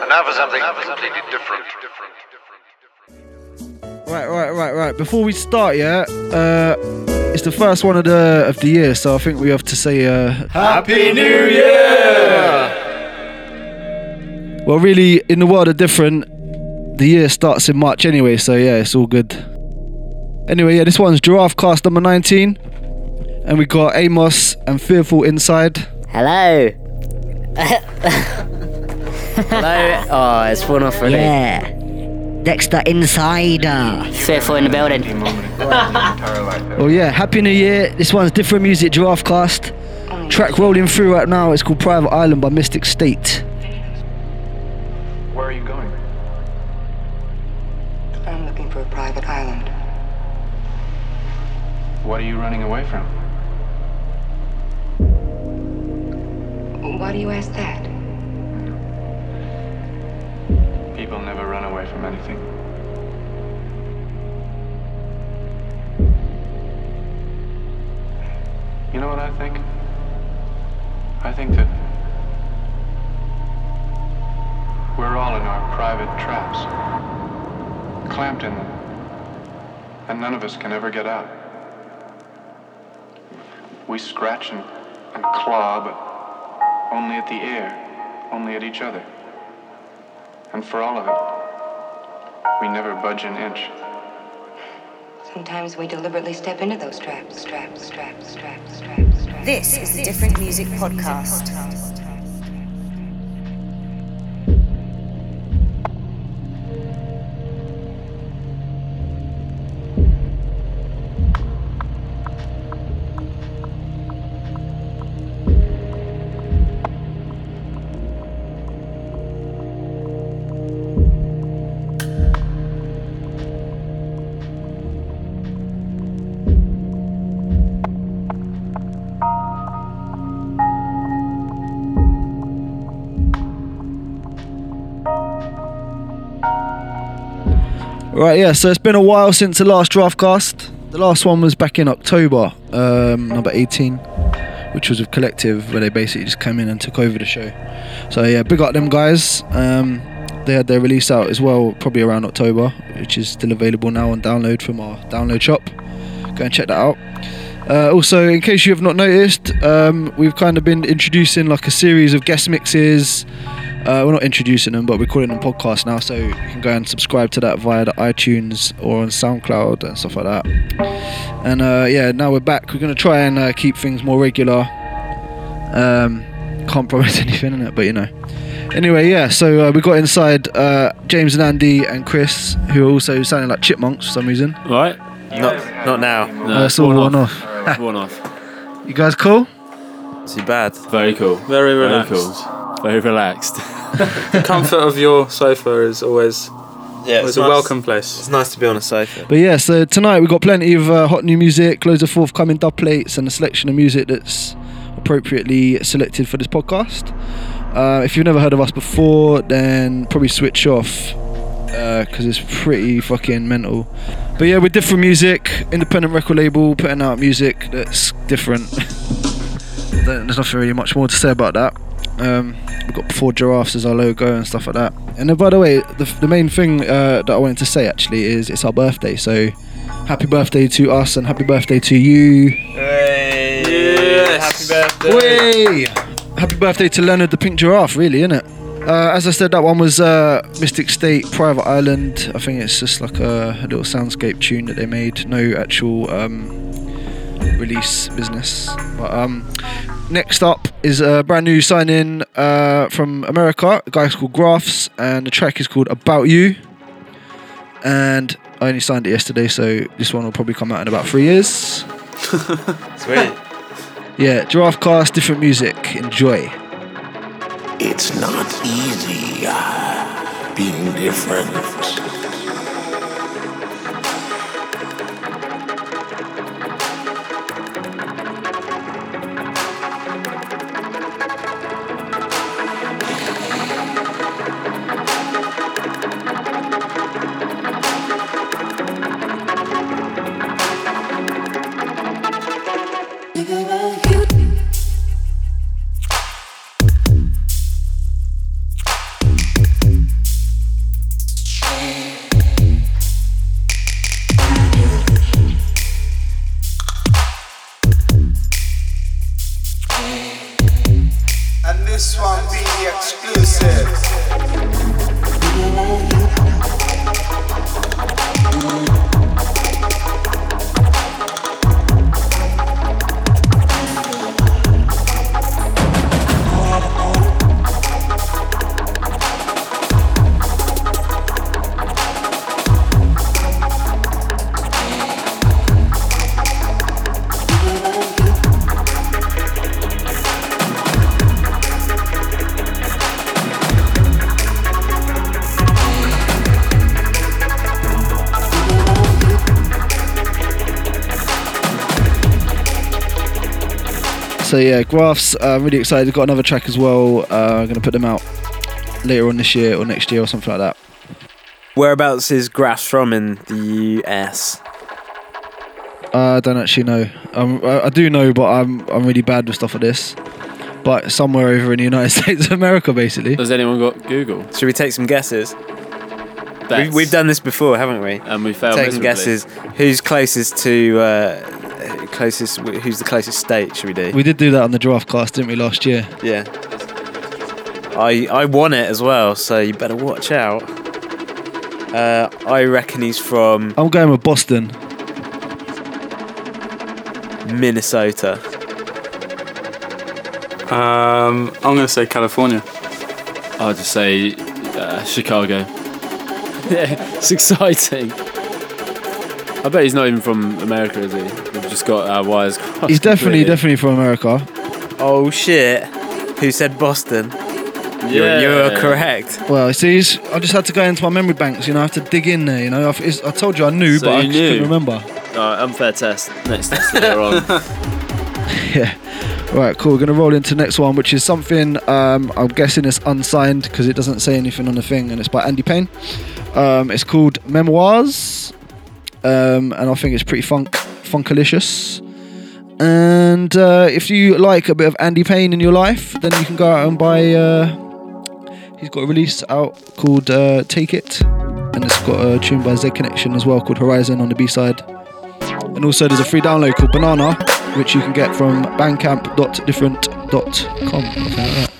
And now for something completely different. Right, right, right, right. Before we start, yeah, uh, it's the first one of the of the year, so I think we have to say uh, Happy New Year! Well, really, in the world of different, the year starts in March anyway, so yeah, it's all good. Anyway, yeah, this one's Giraffe Cast number 19, and we got Amos and Fearful inside. Hello. Hello. Oh, it's one off already. Yeah. Dexter Insider. Fearful in the building. Oh yeah, Happy New Year. This one's different music, Giraffe Cast. Track rolling through right now. It's called Private Island by Mystic State. Where are you going? I'm looking for a private island. What are you running away from? Why do you ask that? People never run away from anything. You know what I think? I think that we're all in our private traps, clamped in them, and none of us can ever get out. We scratch and, and claw, but only at the air, only at each other. And for all of it, we never budge an inch. Sometimes we deliberately step into those traps, traps, traps, traps, traps, traps. This is the Different Music Podcast. Right, yeah, so it's been a while since the last Giraffe Cast. The last one was back in October, um, number 18, which was with Collective, where they basically just came in and took over the show. So, yeah, big up them guys. Um, they had their release out as well, probably around October, which is still available now on download from our download shop. Go and check that out. Uh, also, in case you have not noticed, um, we've kind of been introducing like a series of guest mixes. Uh, we're not introducing them, but we're calling them podcasts now, so you can go and subscribe to that via the iTunes or on SoundCloud and stuff like that. And uh, yeah, now we're back. We're gonna try and uh, keep things more regular. Um, can't promise anything in it, but you know. Anyway, yeah. So uh, we got inside uh, James and Andy and Chris, who are also sounding like chipmunks for some reason. Right? Not, not now. No, it's all worn off. off. one off. You guys cool? Too bad. Very cool. Very Very relaxed. cool. Very relaxed. The comfort of your sofa is always, Yeah, always a welcome place. It's nice to be on a sofa. But yeah, so tonight we've got plenty of uh, hot new music, loads of forthcoming dub plates, and a selection of music that's appropriately selected for this podcast. Uh, if you've never heard of us before, then probably switch off because it's pretty fucking mental. But yeah, we're different music, independent record label, putting out music that's different. There's nothing really much more to say about that. Um, we've got four giraffes as our logo and stuff like that. And then, by the way, the, the main thing uh, that I wanted to say actually is it's our birthday, so happy birthday to us and happy birthday to you. Yes. Happy birthday. Way! Happy birthday to Leonard the Pink Giraffe, really, innit? Uh, as I said, that one was uh, Mystic State Private Island. I think it's just like a, a little soundscape tune that they made. No actual um, release business. But um, next up is a brand new sign in uh, from America. A guy's called Graphs, and the track is called About You. And I only signed it yesterday, so this one will probably come out in about three years. Sweet. Yeah, Giraffe Cast, different music. Enjoy. It's not easy uh, being different. Yeah, Graphs. Uh, I'm really excited. Got another track as well. Uh, I'm gonna put them out later on this year or next year or something like that. Whereabouts is Graphs from in the US? Uh, I don't actually know. Um, I, I do know, but I'm I'm really bad with stuff like this. But somewhere over in the United States of America, basically. Has anyone got Google? Should we take some guesses? That's- We've, we've done this before, haven't we? And we failed Taking guesses. Who's closest to uh, closest? Who's the closest state? Should we do? We did do that on the Giraffe Cast, didn't we, last year? Yeah. I I won it as well, so you better watch out. Uh, I reckon he's from I'm going with Boston. Minnesota. Um, I'm gonna say California. I'll just say uh, Chicago. yeah, it's exciting. I bet he's not even from America, is he? We've just got our wires crossed. He's definitely completely. definitely from America. Oh shit! Who said Boston? You're, you're Yeah. correct. Well, see, he's- I just had to go into my memory banks. You know, I have to dig in there. You know, I, it's- I told you I knew, So but I you just couldn't remember. Alright, unfair test. Next test later on. yeah. Right, cool. We're gonna roll into the next one, which is something um, I'm guessing is unsigned because it doesn't say anything on the thing, and it's by Andy Payne. Um, it's called Memoirs, um, and I think it's pretty funk, funkalicious. And uh, if you like a bit of Andy Payne in your life, then you can go out and buy. Uh, he's got a release out called uh, Take It, and it's got a tune by Z Connection as well called Horizon on the B side. And also there's a free download called Banana, which you can get from bandcamp.different.com. Something like that.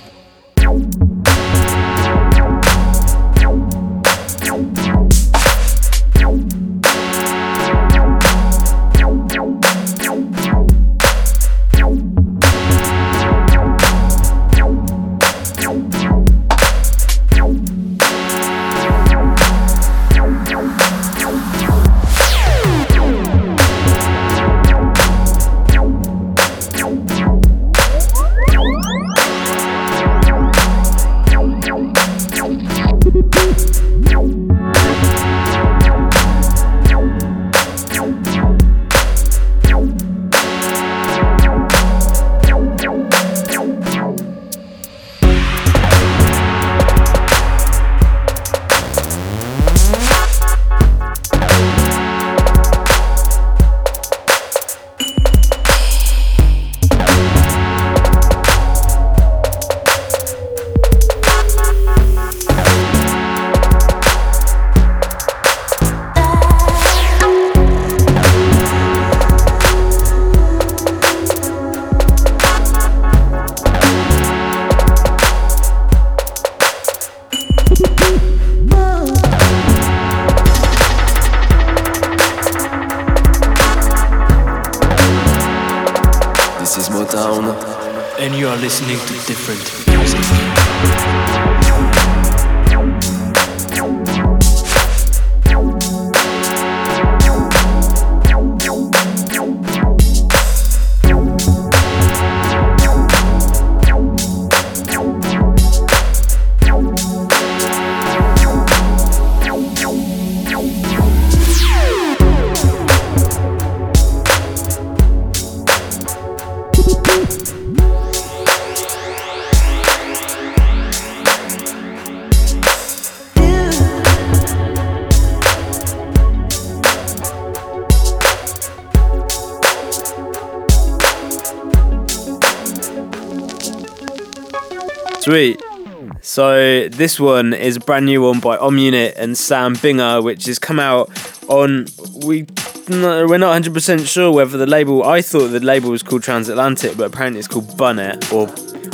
So this one is a brand new one by Om Unit and Sam Binga, which has come out on we. No, we're not 100 percent sure whether the label. I thought the label was called Transatlantic, but apparently it's called Bunnet or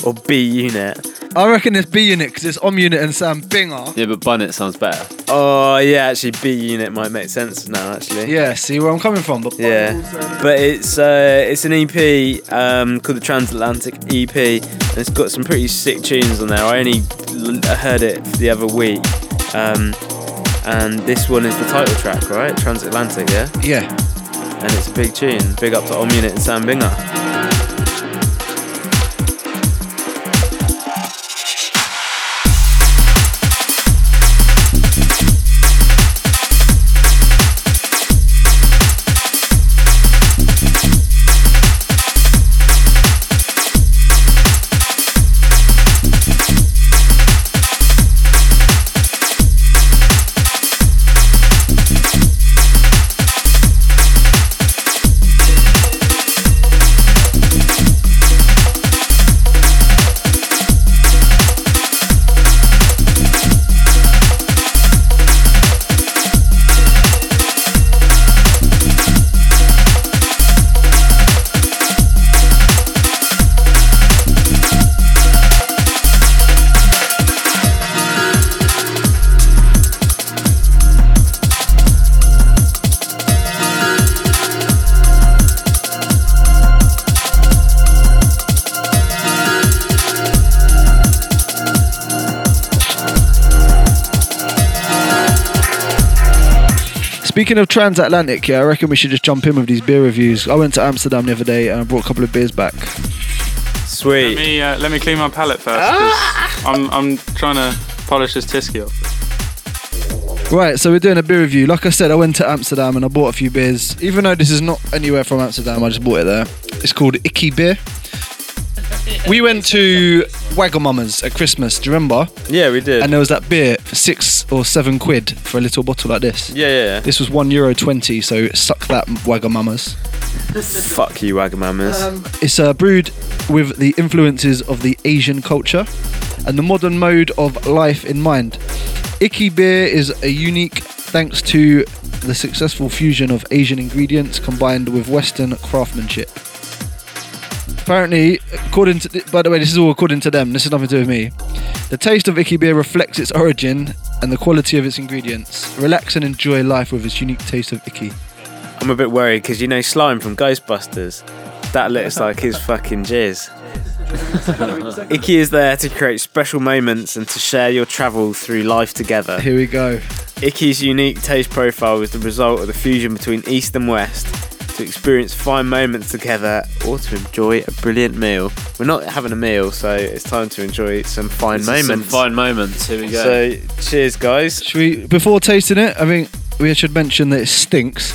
or B Unit. I reckon it's B Unit because it's Om Unit and Sam Binga. Yeah, but Bunnet sounds better. Oh yeah, actually B Unit might make sense now. Actually. Yeah, see where I'm coming from. But Yeah, but it's uh, it's an EP um, called the Transatlantic EP, and it's got some pretty sick tunes on there. I only heard it the other week, um, and this one is the title track, right? Transatlantic, yeah. Yeah. And it's a big tune. Big up to Om Unit and Sam Binga. Speaking of transatlantic, yeah, I reckon we should just jump in with these beer reviews. I went to Amsterdam the other day and I brought a couple of beers back. Sweet. Let me uh, let me clean my palate first. Ah! I'm I'm trying to polish this tisky off. Right, so we're doing a beer review. Like I said, I went to Amsterdam and I bought a few beers. Even though this is not anywhere from Amsterdam, I just bought it there. It's called IKKI Beer. We went to Wagamama's at Christmas, do you remember? Yeah, we did. And there was that beer for six or seven quid for a little bottle like this. Yeah, yeah. yeah. This was one euro twenty, so suck that Wagamama's. Fuck you, Wagamamas. It's uh, brewed with the influences of the Asian culture and the modern mode of life in mind. IKKI beer is a unique thanks to the successful fusion of Asian ingredients combined with Western craftsmanship. Apparently, according to, by the way, this is all according to them. This has nothing to do with me. The taste of IKKI beer reflects its origin and the quality of its ingredients. Relax and enjoy life with its unique taste of IKKI. I'm a bit worried because you know Slime from Ghostbusters? That looks like his fucking jizz. IKKI is there to create special moments and to share your travel through life together. Here we go. IKKI's unique taste profile is the result of the fusion between East and West to experience fine moments together or to enjoy a brilliant meal. We're not having a meal, so it's time to enjoy some fine This moments. Some fine moments. Here we go. So, cheers, guys. Should we, before tasting it, I think we should mention that it stinks.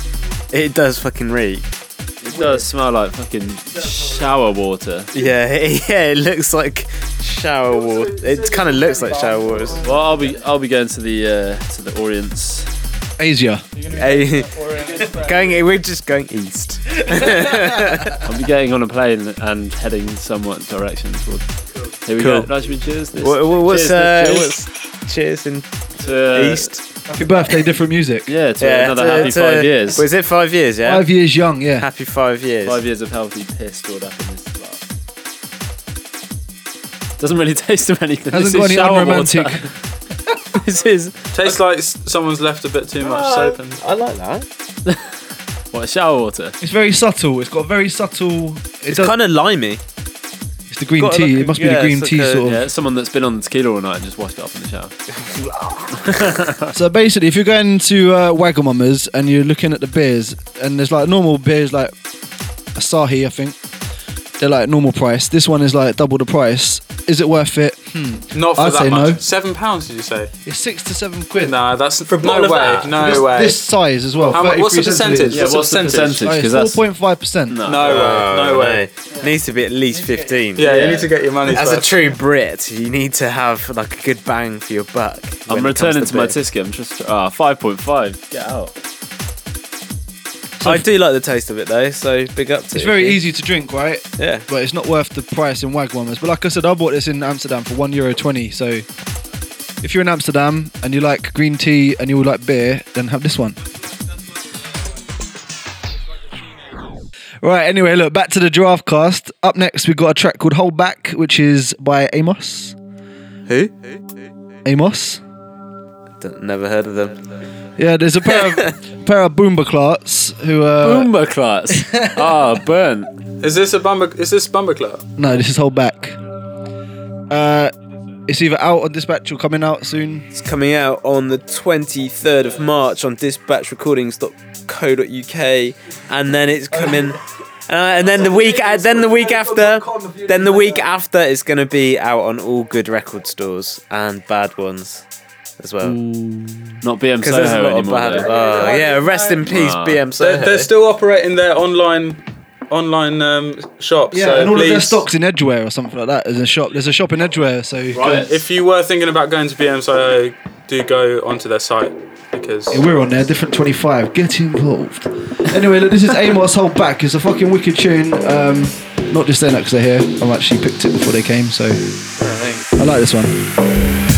It does fucking reek. it does smell like fucking shower water. Yeah, yeah, it looks like shower water. It kind of looks like shower water. Well, I'll be I'll be going to the uh, to the Orients. Asia. Hey, going, we're just going east. I'll be getting on a plane and heading somewhat direction toward. Here we Cool. go. Nice to cheers. This. What, what- what's, cheers, uh, cheers what's cheers in to, east? Happy birthday, different music. Yeah, to Yeah, another to- happy to- five years. Was it five years? Yeah. Five years young, yeah. Happy five years. Five years of healthy piss stored up in this glass. Doesn't really taste of anything. Hasn't This got is any shower unromantic. water. this is Tastes like s- someone's left a bit too much soap in. I like that. what shower water. It's very subtle. It's got very subtle. It It's kind of limey. it's the green got tea. like it must be yeah, the green it's tea like a- sort of. Yeah, someone that's been on the tequila all night and just washed it off in the shower. So basically, if you're going to uh, Wagamama's and you're looking at the beers, and there's like normal beers like Asahi, I think they're like normal price. This one is like double the price. Is it worth it? Hmm. Not for I'd that say much. no. Seven pounds, did you say? It's six to seven quid. Nah, that's For a no bottle of way. that? No this, way. this size as well. How mu- what's the percentage? centiliters. Yeah, What's what's the the percentage? percentage? Oh, Because it's that's four point five percent. no. no way. No way. It needs to be at least 15. Yeah, you need to get your money As a true Brit, you need to have like a good bang for your buck. I'm it comes returning to my beer. Tisky. I'm just ah five point five. Get out. I do like the taste of it though, so big up to It's it, very easy to drink, right? Yeah. But it's not worth the price in Wagamama's. But like I said, I bought this in Amsterdam for one euro twenty. So if you're in Amsterdam and you like green tea and you like beer, then have this one. Right, anyway, look, back to the Giraffe Cast. Up next, we've got a track called Hold Back, which is by Amos. Who? Amos? Don't- Never heard of them. Yeah, there's a pair of pair of Boomba Clarts who uh Boomba class. Ah, burn. Is this a bumper? Is this Bumper Club? No, this is Hold Back. Uh it's either out on dispatch or coming out soon. It's coming out on the 23rd of March on dispatchrecordings.co.uk, and then it's coming. Uh, and then the week, uh, then the week after, then the week after, is going to be out on all good record stores and bad ones as well. Not BM Because there's a Soho lot of anymore. bad. though. Oh yeah, rest in peace, Ah. BM They're, they're still operating their online online um, shops. Yeah, so and all please, of their stocks in Edgware or something like that. There's a shop. There's a shop in Edgware. So Right. If you were thinking about going to BM Soho, do go onto their site because Yeah, we're on there. Different twenty five. Get involved. anyway, look, this is Amos Hold Back. It's a fucking wicked tune. Um, not just saying that because they're here. I've actually picked it before they came, so I like this one.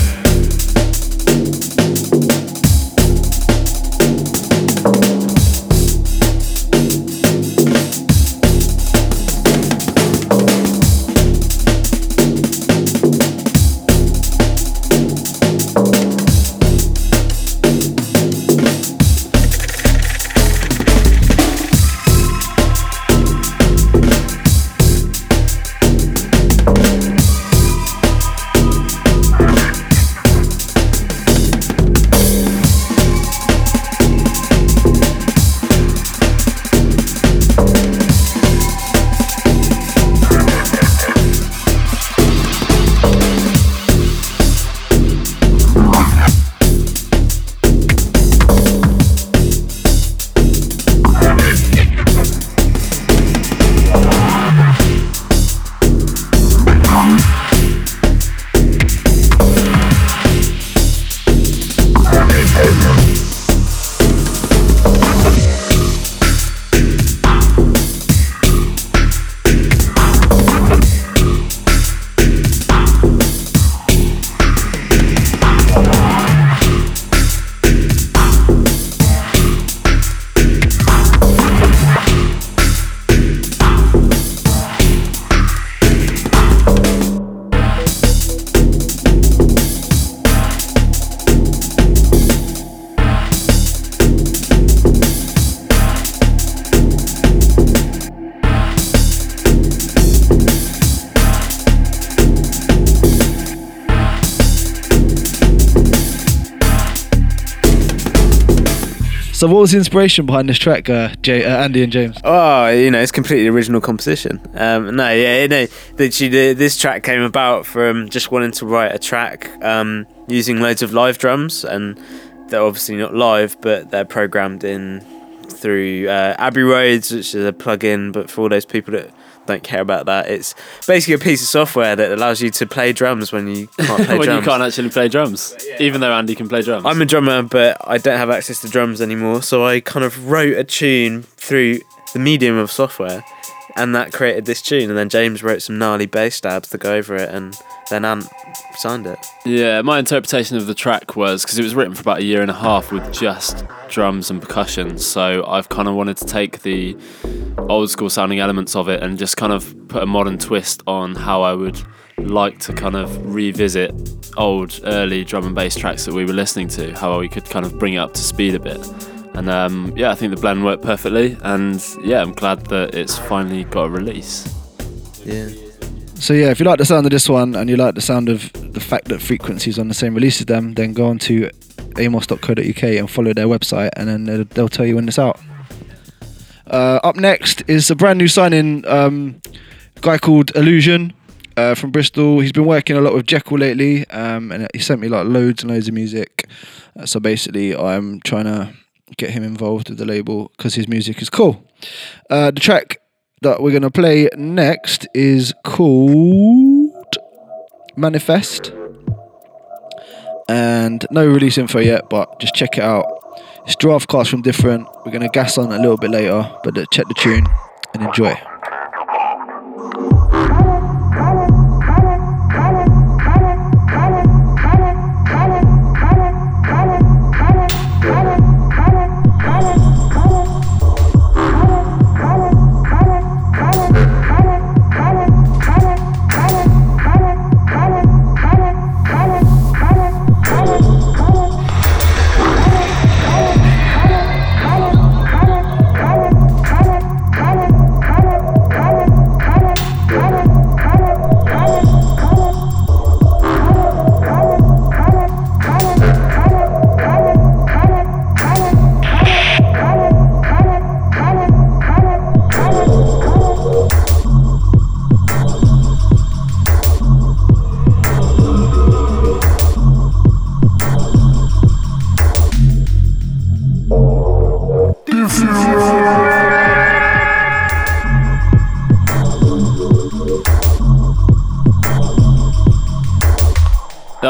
What was the inspiration behind this track, uh, Jay, uh, Andy and James? Oh, you know, it's completely original composition. Um, no, yeah, no, that this track came about from just wanting to write a track um, using loads of live drums, and they're obviously not live, but they're programmed in through uh, Abbey Roads, which is a plugin. But for all those people that don't care about that, it's basically a piece of software that allows you to play drums when you can't play drums. when drums. you can't actually play drums, even though Andy can play drums. I'm a drummer, but I don't have access to drums anymore. So I kind of wrote a tune through the medium of software, and that created this tune. And then James wrote some gnarly bass stabs to go over it, and then Ant signed it. Yeah, my interpretation of the track was because it was written for about a year and a half with just drums and percussion. So I've kind of wanted to take the old school sounding elements of it and just kind of put a modern twist on how I would like to kind of revisit old early drum and bass tracks that we were listening to, how we could kind of bring it up to speed a bit. And um, yeah, I think the blend worked perfectly. And yeah, I'm glad that it's finally got a release. Yeah. So yeah, if you like the sound of this one and you like the sound of the fact that frequencies on the same release as them, then go on to amos.co.uk and follow their website, and then they'll, they'll tell you when it's out. Uh, up next is a brand new signing, um, guy called Illusion uh, from Bristol. He's been working a lot with Jekyll lately, um, and he sent me like loads and loads of music. Uh, so basically, I'm trying to get him involved with the label because his music is cool. Uh, the track that we're going to play next is called Manifest. And no release info yet, but just check it out. It's Giraffe Cast from different. We're going to gas on a little bit later, but check the tune and enjoy.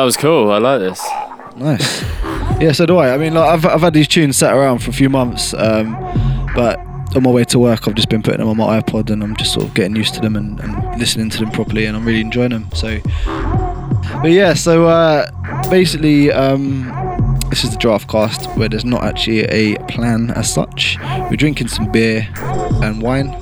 Was cool. I like this. Nice. Yeah, so do I. I mean, like, I've, I've had these tunes sat around for a few months, um, but on my way to work, I've just been putting them on my iPod and I'm just sort of getting used to them and, and listening to them properly, and I'm really enjoying them. So, but yeah, so uh, basically, um, this is the Giraffe Cast where there's not actually a plan as such. We're drinking some beer and wine.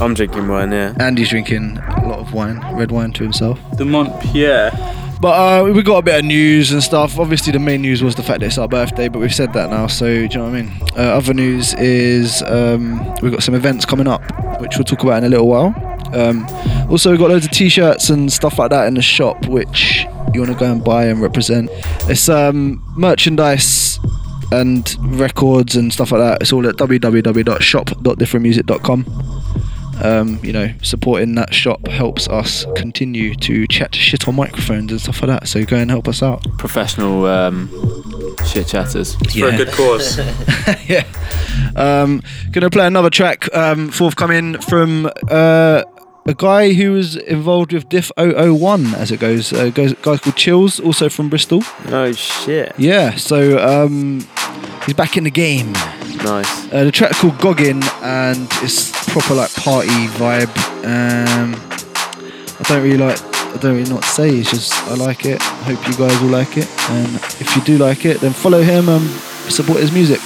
I'm drinking wine, yeah. Andy's drinking a lot of wine, red wine to himself. The Montpierre. But uh, we got a bit of news and stuff. Obviously, the main news was the fact that it's our birthday, but we've said that now, so do you know what I mean? Uh, other news is um, we've got some events coming up, which we'll talk about in a little while. Um, also, we've got loads of t-shirts and stuff like that in the shop, which you want to go and buy and represent. It's um, merchandise and records and stuff like that. It's all at www.shop.differentmusic.com. Um, you know, supporting that shop helps us continue to chat shit on microphones and stuff like that. So go and help us out. Professional um, shit chatters. It's for a good cause. yeah. Um, gonna play another track um, forthcoming from uh, a guy who was involved with Diff 001 as it goes. A guy guy called Chills, also from Bristol. Oh shit. Yeah, so um, he's back in the game. Nice. Uh, the track called Goggin and it's proper like party vibe. Um, I don't really like. I don't really know what to say. It's just I like it. I hope you guys will like it. And if you do like it, then follow him and support his music.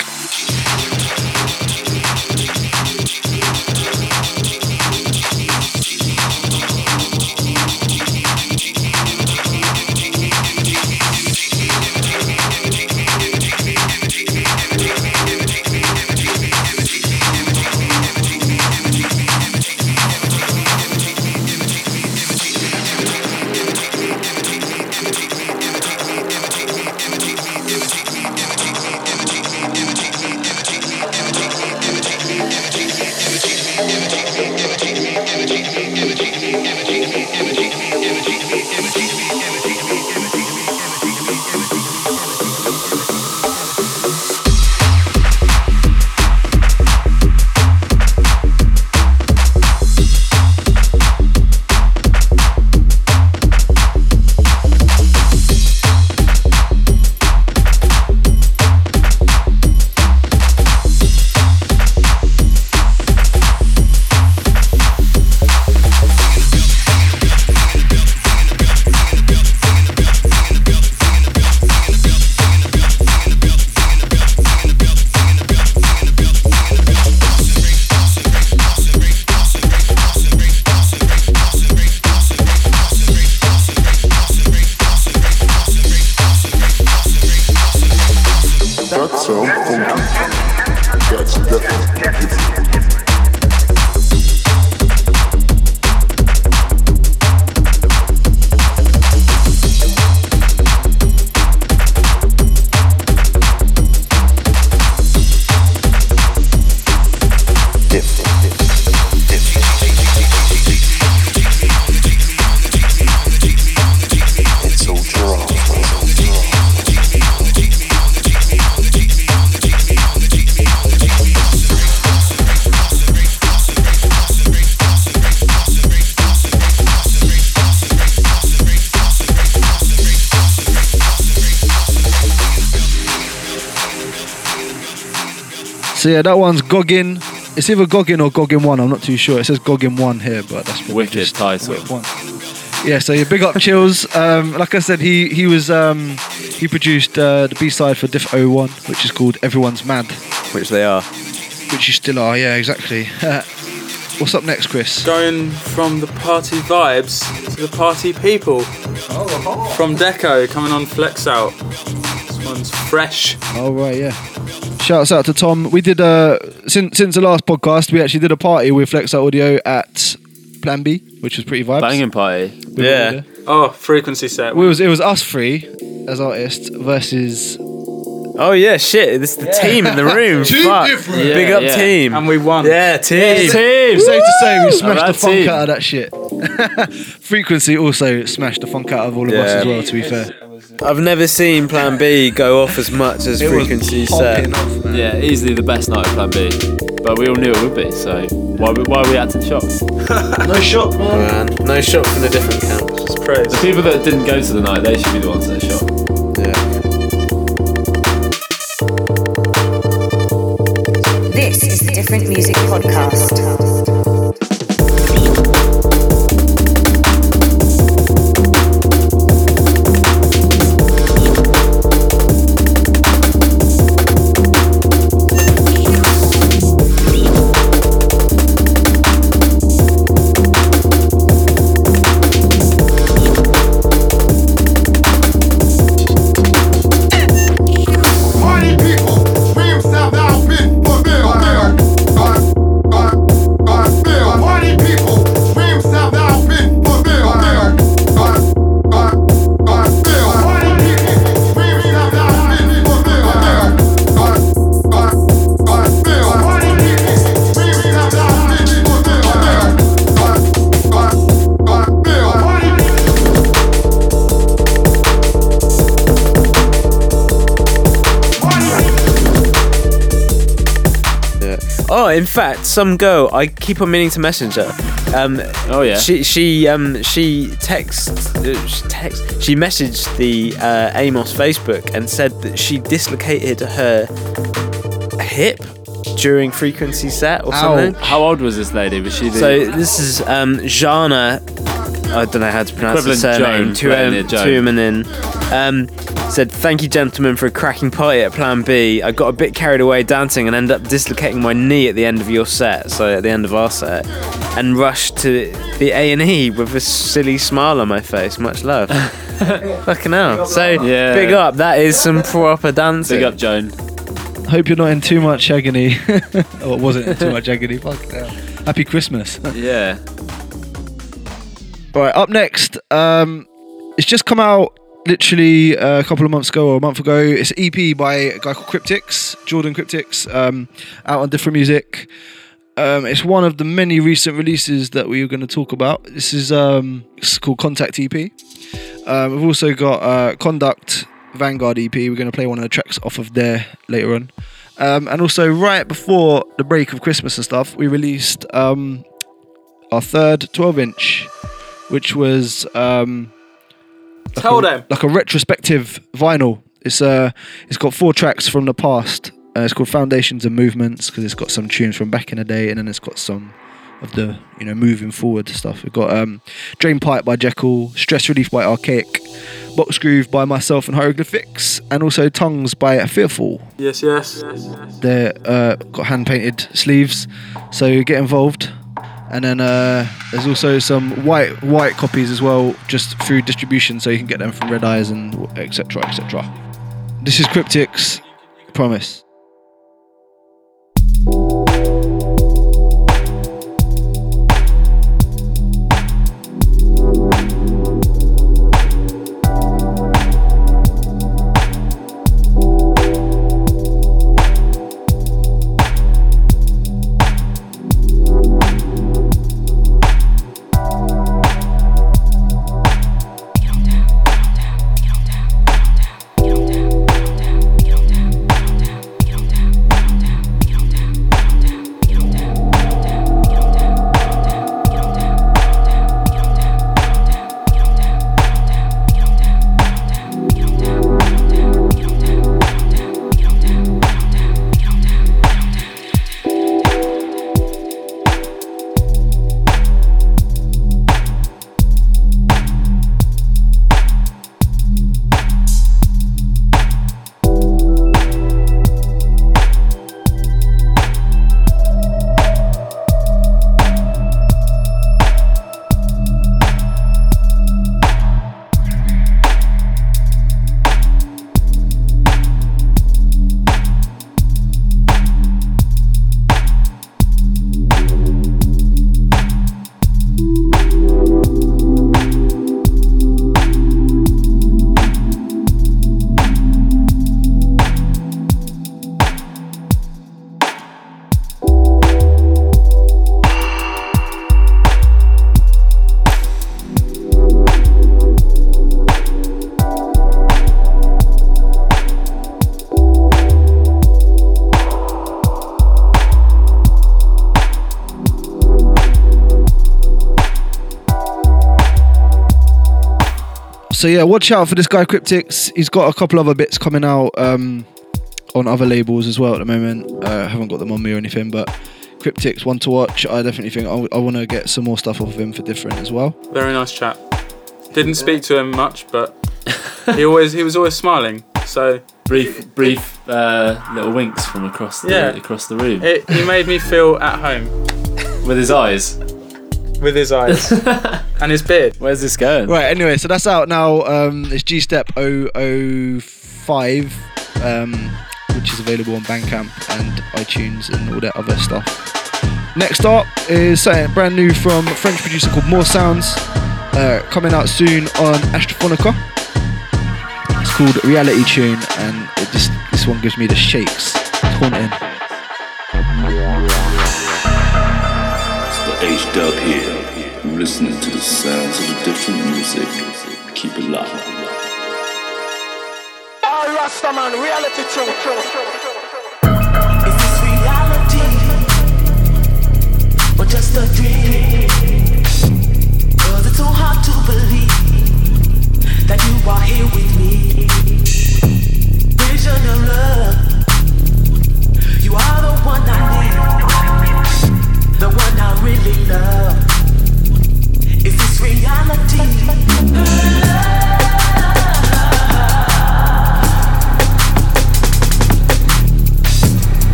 So yeah, that one's Goggin. It's either Goggin or Goggin One. I'm not too sure. It says Goggin One here, but that's probably Wicked just title. One. Yeah, so yeah, big up Chills. Um, like I said, he he was um, he produced uh, the B side for Diff 01, which is called Everyone's Mad. Which they are. Which you still are, yeah, exactly. What's up next, Chris? Going from the party vibes to the party people. From Deco coming on Flex Out. This one's fresh. Oh right, yeah. Shouts out to Tom. We did uh since since the last podcast, we actually did a party with Flex Audio at Plan B, which was pretty vibes. Banging party. We were. Oh, frequency set. It was it was us three as artists versus Oh yeah, shit! This is the team in the room. Two Fuck. different. Big up yeah. team. And we won. Yeah, team. Team. Safe to say we smashed the funk team. out of that shit. Frequency also smashed the funk out of all of us as well. To be fair, I've never seen Plan B go off as much as It was Frequency popping set. off. Yeah, easily the best night of Plan B. But we all knew it would be, so why, we- why are we acting shocked? no shot, man. Man, no shot from the different camps. It's praise. The people that didn't go to the night, they should be the ones that are shocked. Yeah. This is the Different Music Podcast. Fact, some girl I keep on meaning to message her. Um, Oh, yeah. She she um she text uh, she text she messaged the uh, Amos Facebook and said that she dislocated her hip during frequency set or something. How old was this lady? Was she the So this is um Jana. I don't know how to pronounce the Equivalent surname. Joan, Two but M, Joan. two M and in. Um, said thank you, gentlemen, for a cracking party at Plan B. I got a bit carried away dancing and ended up dislocating my knee at the end of your set. So at the end of our set, and rushed to the A and E with a silly smile on my face. Much love. Fucking hell. So Yeah. big up. That is some proper dancing. Big up, Joan. Hope you're not in too much agony. or wasn't in too much agony. Fuck hell. Happy Christmas. Yeah. Right, up next, um, it's just come out literally uh, a couple of months ago or a month ago. It's an EP by a guy called Cryptics, Jordan Cryptics, um, out on different music. Um, it's one of the many recent releases that we are going to talk about. This is um, it's called Contact EP. Um, we've also got uh, Conduct Vanguard EP. We're going to play one of the tracks off of there later on. Um, and also, right before the break of Christmas and stuff, we released um, our third 12 inch, which was um, like Tell a, them. like a retrospective vinyl. It's uh, it's got four tracks from the past. Uh, it's called Foundations and Movements because it's got some tunes from back in the day, and then it's got some of the you know moving forward stuff. We've got um, Drain Pipe by Jekyll, Stress Relief by Archaic, Box Groove by myself and Hieroglyphics, and also Tongues by Fearful. Yes, yes. yes. They're uh, got hand painted sleeves, so get involved. And then uh, there's also some white white copies as well, just through distribution, so you can get them from Red Eyes and etc. etc. This is Cryptics, promise. So yeah, watch out for this guy Cryptics. He's got a couple other bits coming out um, on other labels as well at the moment. Uh, haven't got them on me or anything, but Cryptics one to watch. I definitely think I, I want to get some more stuff off of him for different as well. Very nice chap. Didn't speak to him much, but he always he was always smiling. So brief brief uh, little winks from across the Yeah. across the room it, he made me feel at home with his eyes. With his eyes and his beard. Where's this going? Right, anyway, so that's out now. Um, it's G Step 005, um, which is available on Bandcamp and iTunes and all that other stuff. Next up is something brand new from a French producer called More Sounds, uh, coming out soon on Astrophonica. It's called Reality Tune, and it just this one gives me the shakes. It's haunting. H dub here. You're listening to the sounds of the different music. Keep it locked. All Rastaman, reality tune. or just a dream. Cause it's so hard to believe that you are here with me. Vision of love. You are the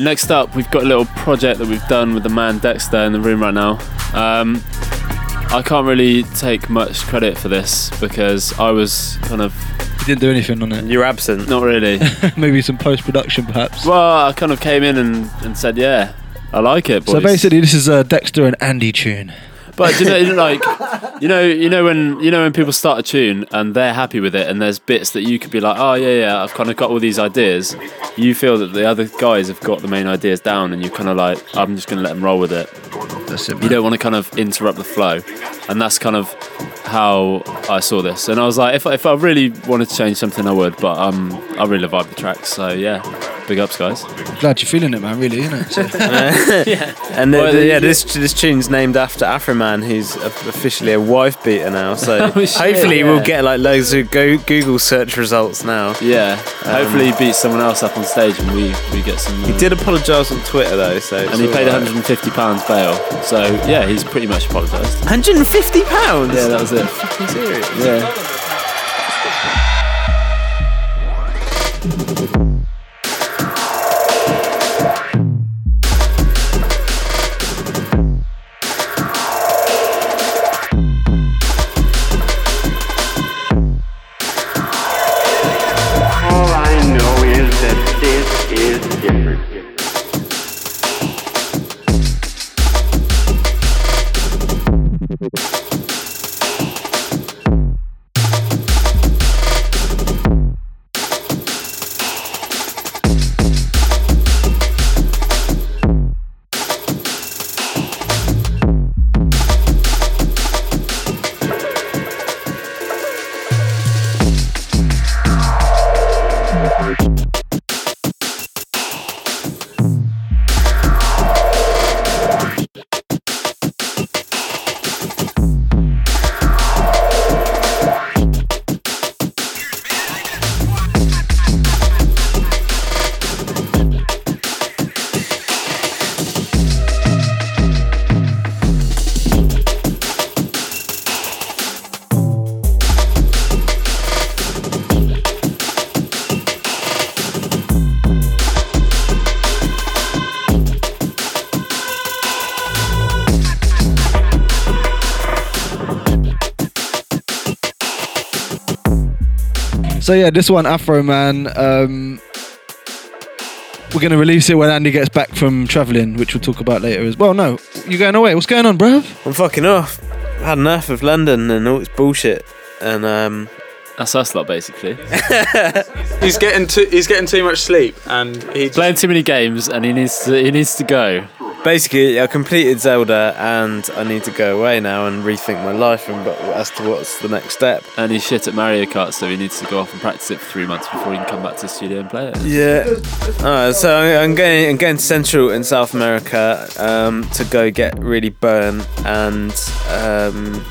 next up, we've got a little project that we've done with the man Dexter in the room right now. Um, I can't really take much credit for this because I was kind of. You didn't do anything on it. You're absent. Not really. Maybe some post production, perhaps. well, I kind of came in and, and said, yeah, I like it. So basically, this is a Dexter and Andy tune. But do you know, you know, like you know, you know when you know when people start a tune and they're happy with it, and there's bits that you could be like, oh yeah, yeah, I've kind of got all these ideas. You feel that the other guys have got the main ideas down, and you're kind of like, I'm just going to let them roll with it. That's it. You don't want to kind of interrupt the flow, and that's kind of how I saw this. And I was like, if I- if I really wanted to change something, I would. But um, I really vibe the track, so yeah, big ups, guys. Glad you're feeling it, man. Really, isn't it? So- And the, Well, the- yeah, this this tune's named after Afroman, who's officially a wife beater now. So Oh, shit, hopefully yeah. we'll get like loads of go- Google search results now. Yeah, Um, hopefully he beats someone else up on stage, and we we get some. He uh, did apologise on Twitter though, so and he paid 150 pounds bail. So yeah, he's pretty much apologised. 150 pounds. Yeah, that was it. Fucking serious. Yeah. So yeah, this one, Afro Man. Um, we're gonna release it when Andy gets back from travelling, which we'll talk about later as well. No, you're going away? What's going on, bruv? I'm fucking off. I've had enough of London and all its bullshit. And um, That's us lot, basically. He's getting too he's getting too much sleep, and he's Playing too many games, and he needs to he needs to go. Basically, I completed Zelda, and I need to go away now and rethink my life and but as to what's the next step. And he's shit at Mario Kart, so he needs to go off and practice it for three months before he can come back to the studio and play it. Yeah. Alright, so I'm going, I'm going to Central and South America um, to go get really burned and um,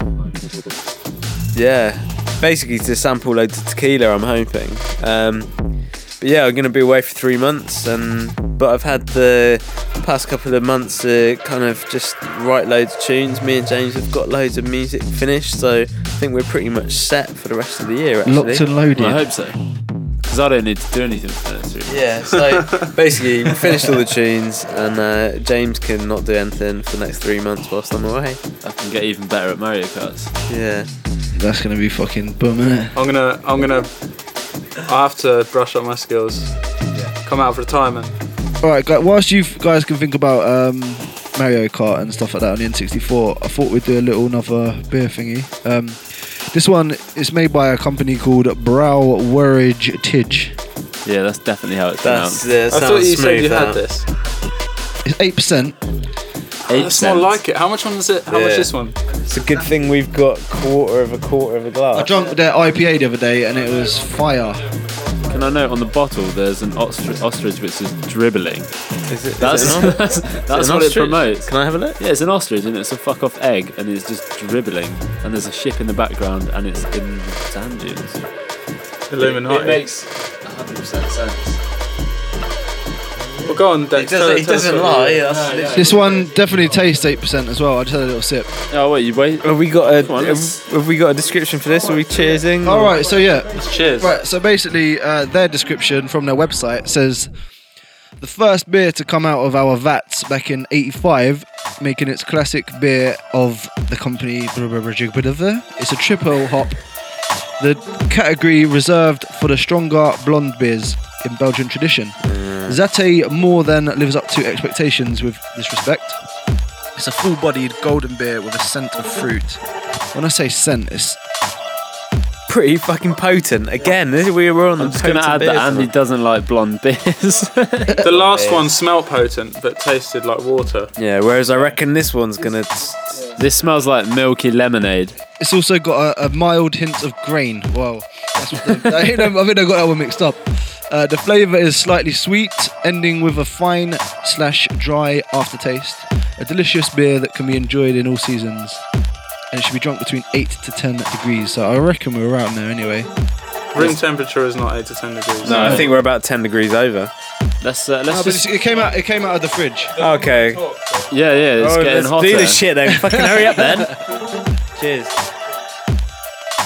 yeah, basically to sample loads of tequila. I'm hoping. Um, but yeah, I'm gonna be away for three months, and but I've had the past couple of months to kind of just write loads of tunes. Me and James have got loads of music finished, so I think we're pretty much set for the rest of the year. Actually. Locked and loaded. I hope so. Because I don't need to do anything for the next three months. Yeah, so basically we finished all the tunes, and uh, James can not do anything for the next three months whilst I'm away. I can get even better at Mario Karts. Yeah. That's gonna be fucking boom, innit? I'm gonna I'm gonna I have to brush up my skills. Come out of retirement. All right, guys, whilst you guys can think about um, Mario Kart and stuff like that on the N64, I thought we'd do a little another beer thingy. Um, this one is made by a company called Brouwerij 't IJ. Yeah, that's definitely how it's That's, pronounced. yeah, I thought sounds you said smooth, you had this. It's eight percent. Oh, that's more like it. How much one is it? How much Yeah. this one? It's a good thing we've got quarter of a quarter of a glass. I drank their IPA the other day and it was fire. Can I note on the bottle there's an ostri- ostrich which is dribbling? Is it? That's is it an- that's, is that's an what it ostrich? promotes. Can I have a look? Yeah, it's an ostrich and it's a fuck off egg and it's just dribbling and there's a ship in the background and it's in the sand dunes. Illuminati. It makes 100% sense. Well, go on, Dex. He doesn't- tell- he tell doesn't what you- lie, that's literally- This one definitely tastes eight percent as well. I just had a little sip. Oh wait, you wait. Have we got a Come on, have, let's- have we got a description for this? Are we cheersing? All right, so yeah, Cheers. Right, so basically, uh, their description from their website says the first beer to come out of our vats back in '85, making its classic beer of the company. It's a triple hop, the category reserved for the stronger blonde beers in Belgian tradition. Zatte more than lives up to expectations with this respect. It's a full-bodied golden beer with a scent of fruit. When I say scent, it's Pretty fucking potent. Again, this, we were on I'm the just gonna add that Andy one. doesn't like blonde beers. The last one smelt potent, but tasted like water. Yeah, whereas I reckon this one's gonna. this smells like milky lemonade. It's also got a, a mild hint of grain. Well, that's what the, I, think I think I got that one mixed up. Uh, the flavour is slightly sweet, ending with a fine slash dry aftertaste. A delicious beer that can be enjoyed in all seasons, and it should be drunk between eight to ten degrees. So I reckon we're around there anyway. Room temperature is not 8 to 10 degrees. No, I think we're about ten degrees over. Let's uh, let's but just it's- it came out. It came out of the fridge. Okay. yeah yeah it's Oh, getting let's hotter. do this shit then. Fucking hurry up then. Cheers.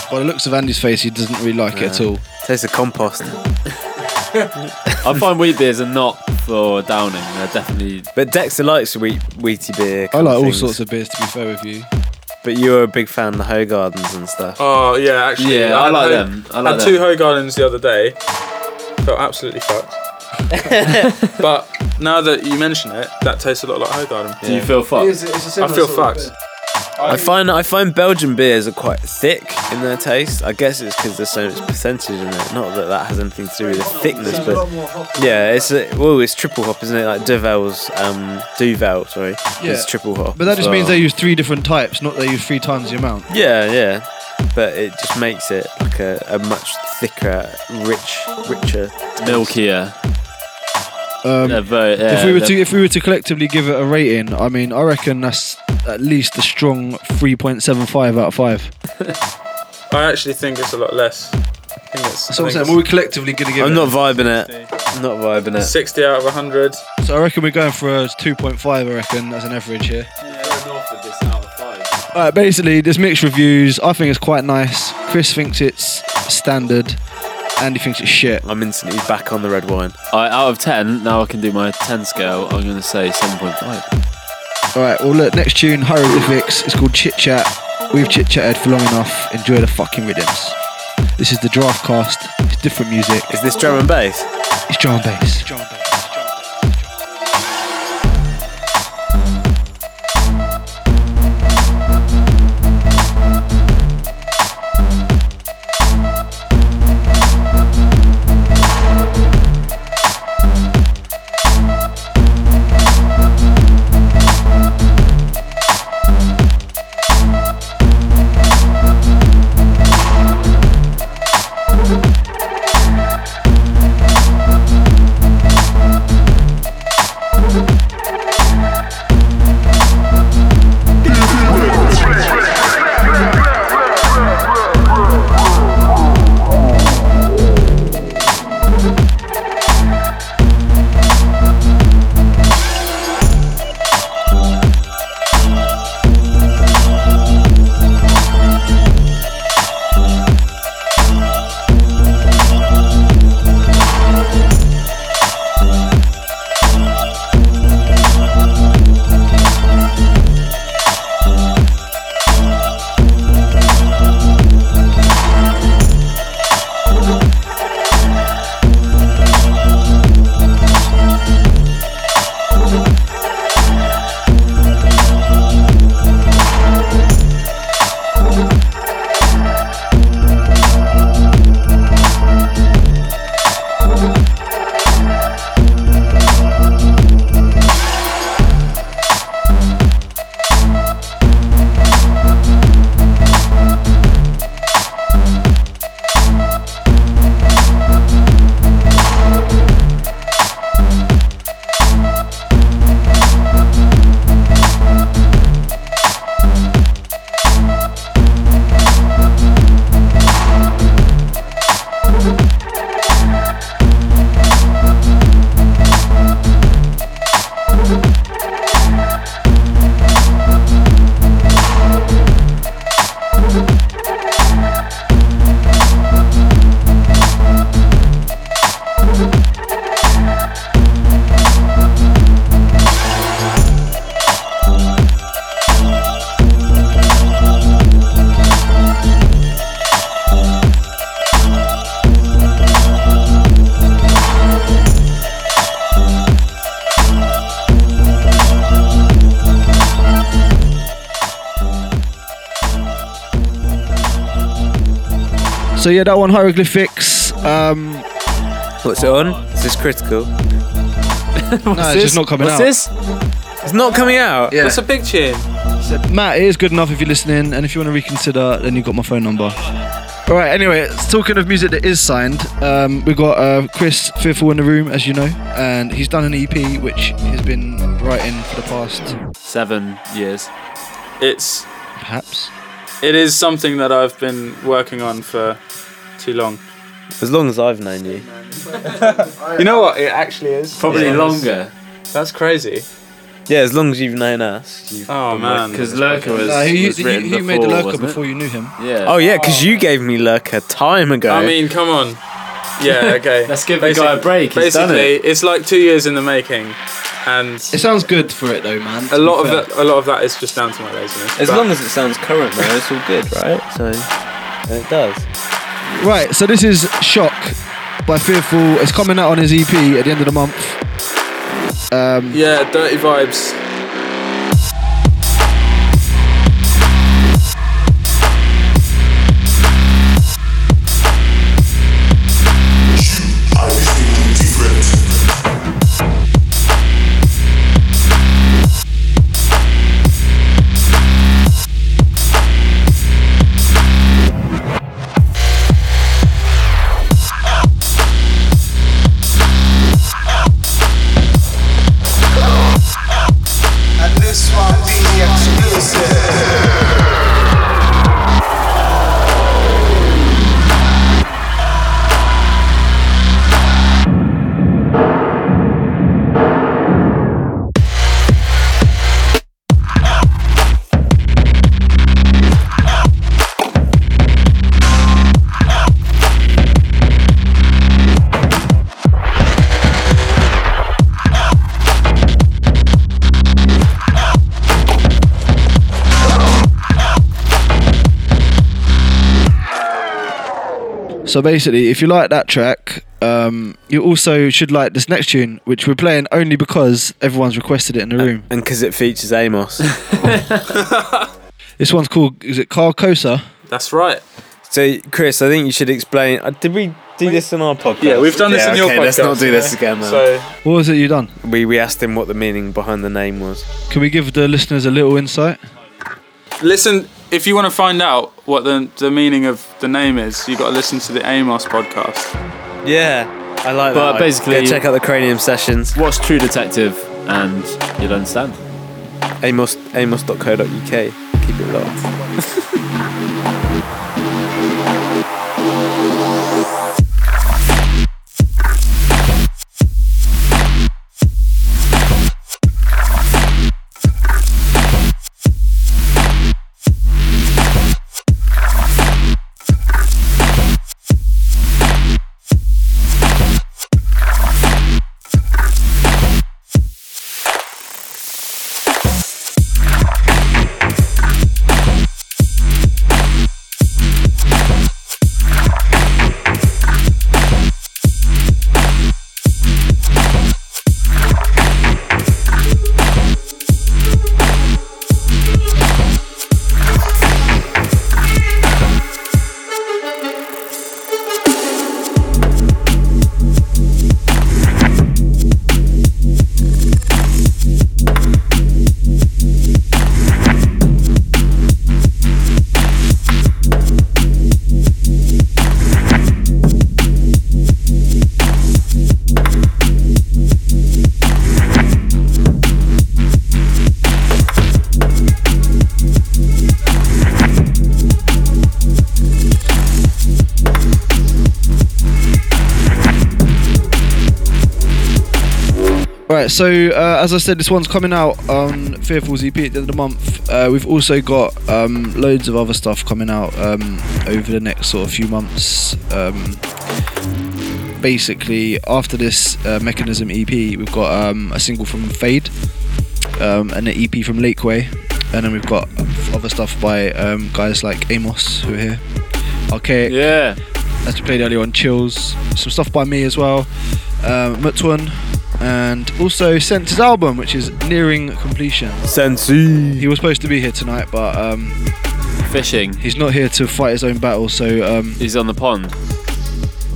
By the looks of Andy's face, he doesn't really like it at all. Tastes of compost. I find wheat beers are not for downing. They're definitely. But Dexter likes wheat wheaty beer. I kind like of all things. sorts of beers. To be fair with you, But you're a big fan of the Hoegaardens and stuff. Oh, yeah, actually. Yeah, I had like Ho- them. I like had two them. Hoegaardens the other day. Felt absolutely fucked. but now that you mention it, that tastes a lot like Hoegaarden. Do you feel fucked? I feel fucked. I find I find Belgian beers are quite thick in their taste. I guess it's because there's so much percentage in it. Not that that has anything to do with the thickness, but yeah, it's a, well, it's triple hop, isn't it? Like Duvel's, um, Duvel, sorry, Yeah. it's triple hop. but that as just means they use three different types, not they use three times the amount. Yeah, yeah, but it just makes it like a, a much thicker, rich, richer, Milkier. Um, They're very, yeah, if we were to if we were to collectively give it a rating, I mean, I reckon that's at least a strong 3.75 out of five. I actually think it's a lot less. I think it's, That's what I'm I saying. What are we collectively going to give I'm it? not vibing it. I'm not vibing it's it. 60 out of 100. So I reckon we're going for a 2.5. I reckon as an average here. Alright, basically, there's mixed reviews. I think it's quite nice. Chris thinks it's standard. Andy thinks it's shit. I'm instantly back on the red wine. I, out of 10, now I can do my 10 scale. I'm going to say 7.5. Alright, well, look, next tune, Hieroglyphics. It's called Chit Chat. We've chit chatted for long enough. Enjoy the fucking rhythms. This is the draft cast. It's different music. Is this drum and bass? It's drum and bass. So yeah, that one hieroglyphics. Um, What's it on? Is this critical? no, it's just not coming What's out. this? It's not coming out. Yeah. It's a big tune. Matt, it is good enough if you're listening, and if you want to reconsider, then you've got my phone number. All right. Anyway, talking of music that is signed, um, we've got uh, Chris Fearful in the room, as you know, and he's done an EP which he's been writing for the past seven years. It's perhaps. It is something that I've been working on for too long. As long as I've known you. You know what? It actually is. Probably Yeah. longer. That's crazy. Yeah, as long as you've known us. You've Oh, man. Because. Lurker was- Uh, he, was he- written he made the before, lurker wasn't it? before you knew him. Yeah. Oh yeah, because you gave me Lurker time ago. I mean, come on. Yeah, okay. Let's give the guy a break, he's done basically, it. it's like two years in the making, and It sounds good for it though, man. a lot of that, a lot of that is just down to my laziness. as but- long as it sounds current though, it's all good, right? So and it does. Right, so this is Shock by Fearful. It's coming out on his EP at the end of the month. Um, yeah, dirty vibes. So basically, if you like that track, um, you also should like this next tune, which we're playing only because everyone's requested it in the room. And because it features Amos. This one's called, is it Carcosa? That's right. So, Chris, I think you should explain. Uh, did we do this on our podcast? Yeah, we've done this in your podcast. okay, Let's not do this yeah. again, man. So- What was it you done? we we asked him what the meaning behind the name was. Can we give the listeners a little insight? Listen, if you want to find out what the the meaning of the name is, you've got to listen to the Amos podcast. Yeah, I like that. But basically- Go check out the Cranium sessions. Watch True Detective and you'll understand. Amos Amos.co.uk. Keep it locked. Right, so uh, as I said, this one's coming out on Fearful's EP at the end of the month. Uh, we've also got um, loads of other stuff coming out um, over the next sort of few months. Um, basically, after this uh, Mechanism EP, we've got um, a single from Fade um, and an EP from Lakeway, and then we've got other stuff by um, guys like Amos who are here. Okay, yeah, as we played earlier on, Chills. Some stuff by me as well. Um, Mutwan, and also Sense's album, which is nearing completion. Sensi. He was supposed to be here tonight, but um, Fishing. he's not here to fight his own battle. So um, He's on the pond.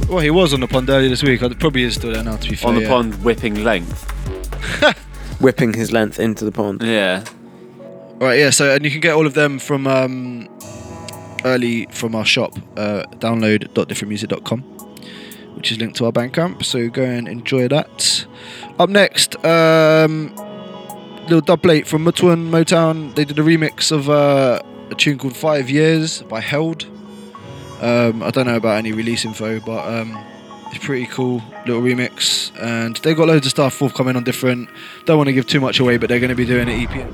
well, he was on the pond earlier this week. I probably is still there now. To be fair, on the yeah. pond whipping length. Whipping his length into the pond. Yeah. Right, yeah. So and you can get all of them from um, early from our shop. Uh, download.differentmusic.com, which is linked to our Bandcamp. So go and enjoy that. Up next, um, little dubplate from Mutwan Motown. They did a remix of uh, a tune called Five Years by Held. Um, I don't know about any release info, but um, it's pretty cool little remix. And they got loads of stuff forthcoming on different. Don't want to give too much away, but they're going to be doing an EP.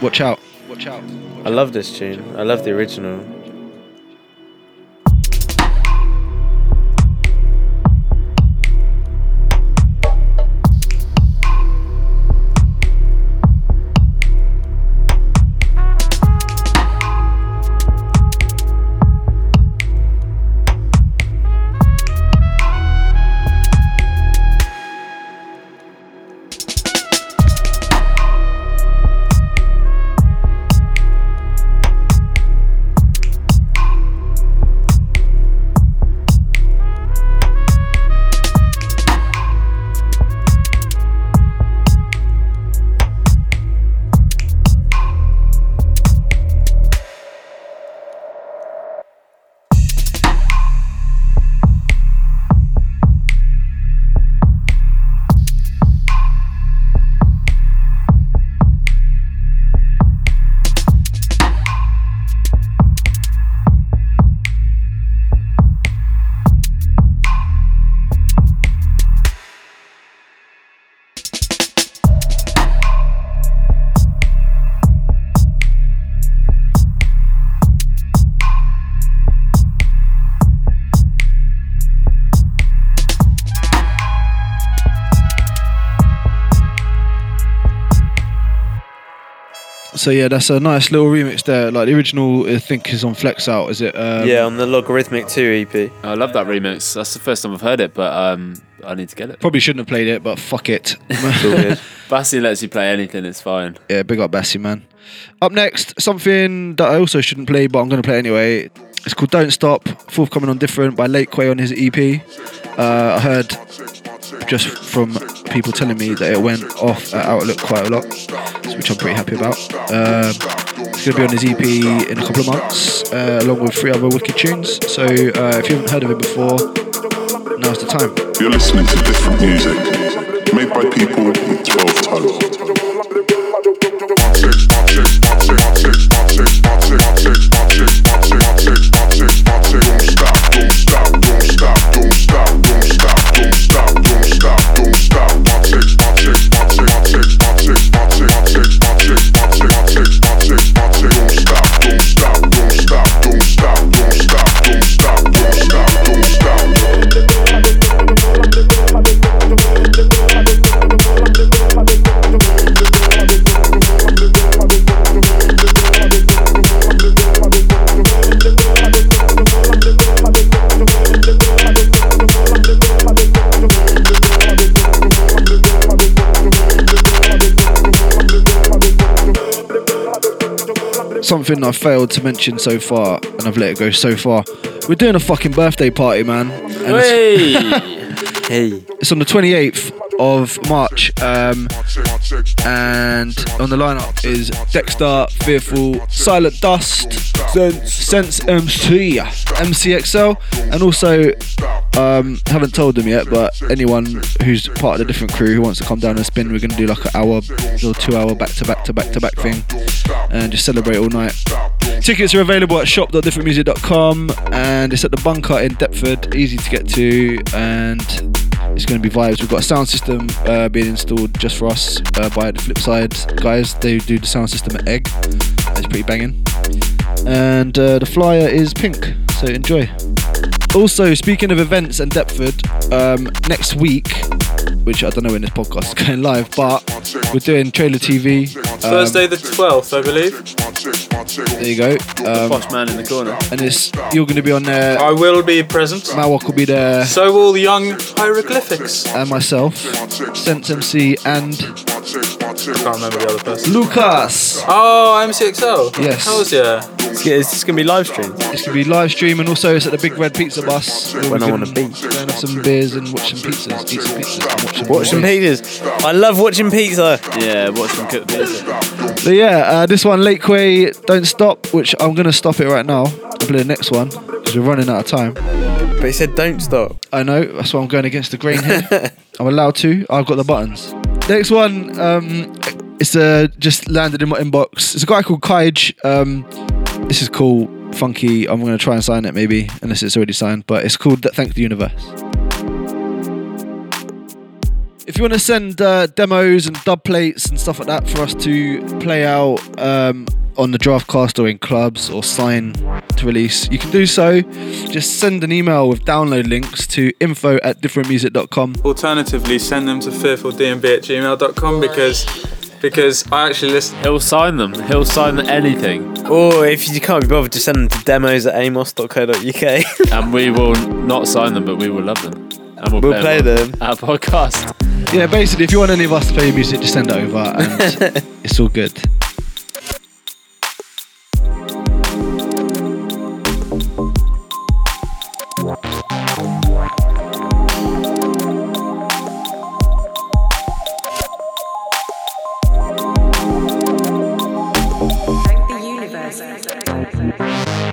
Watch out! Watch out! I love this tune. I love the original. So yeah, that's a nice little remix there. Like the original, I think is on Flexout. Is it? Um, yeah, on the Logarithmic 2 EP. I love that remix. That's the first time I've heard it, but um, I need to get it. Probably shouldn't have played it, but fuck it. Bassi lets you play anything. It's fine. Yeah, big up Bassie, man. Up next, something that I also shouldn't play, but I'm going to play anyway. It's called Don't Stop, forthcoming on Different by Lakeway on his EP. Uh, I heard just from people telling me that it went off at Outlook quite a lot, which I'm pretty happy about. Um, it's going to be on his EP in a couple of months, uh, along with three other wicked tunes. So uh, if you haven't heard of it before, now's the time. You're listening to different music made by people with 12 tongues. Something I failed to mention so far, and I've let it go so far. We're doing a fucking birthday party, man. And it's, hey. it's on the 28th of March, um, and on the lineup is Dexter, Fearful, Silent Dust, Sense, Sense MC, MCXL, and also um, haven't told them yet, but anyone who's part of the different crew who wants to come down and spin, we're gonna do like an hour, little two-hour back-to-back to back-to-back thing, and just celebrate all night. Tickets are available at shop.differentmusic.com, and it's at the Bunker in Deptford, easy to get to, and it's going to be vibes. We've got a sound system uh, being installed just for us uh, by the flip side guys. They do the sound system at Egg. It's pretty banging. And uh, the flyer is pink, so enjoy. Also, speaking of events and Deptford, um, next week, which I don't know when this podcast is going live, but we're doing trailer TV. um, Thursday the 12th, I believe. There you go. Um, Posh man in the corner. and it's you're going to be on there. I will be present. Mawok will be there. So will the young hieroglyphics. and myself, Sense MC, and I can't remember the other person. Lucas. Oh, MCXL. Yes. How's yeah? It's, it's just going to be live streamed. It's gonna be live stream, and also it's at the Big Red Pizza Bus. When I wanna be. Go have some beers and watch some pizzas, eat some pizzas, and watch some Watch some movies. pizzas. I love watching pizza. Yeah, watch them cook pizza. So yeah, uh, this one, Lakeway, Don't Stop, which I'm gonna stop it right now. I'll play the next one because we're running out of time. But he said don't stop. I know, that's why I'm going against the grain here. I'm allowed to. I've got the buttons. Next one, um, it's uh, just landed in my inbox. It's a guy called Kaij. Um, this is cool, funky. I'm gonna try and sign it maybe, unless it's already signed. But it's called Thank the Universe. If you want to send uh, demos and dub plates and stuff like that for us to play out um, on the Draftcast or in clubs or sign to release, you can do so. Just send an email with download links to info at differentmusic.com. Alternatively, send them to fearfuldmb at gmail.com because because I actually listen. He'll sign them. He'll sign anything. Or if you can't be bothered, just send them to demos at amos.co.uk. and we will not sign them, but we will love them. And we'll, We'll play on them. Our podcast. Yeah, basically, if you want any of us to play your music, just send it over and it's all good.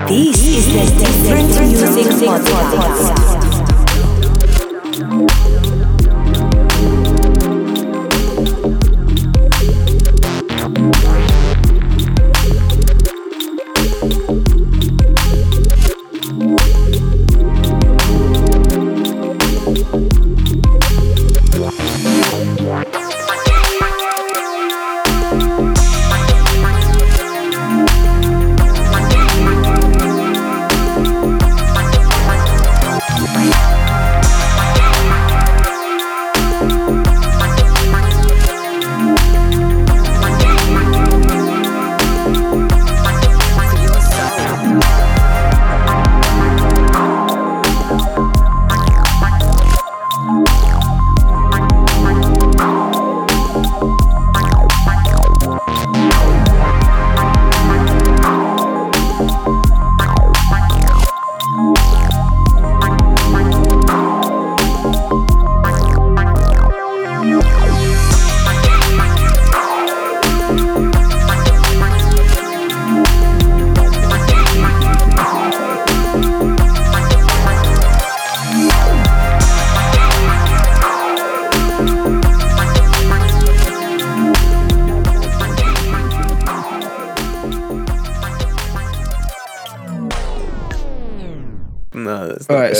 This is the Different Music Podcast.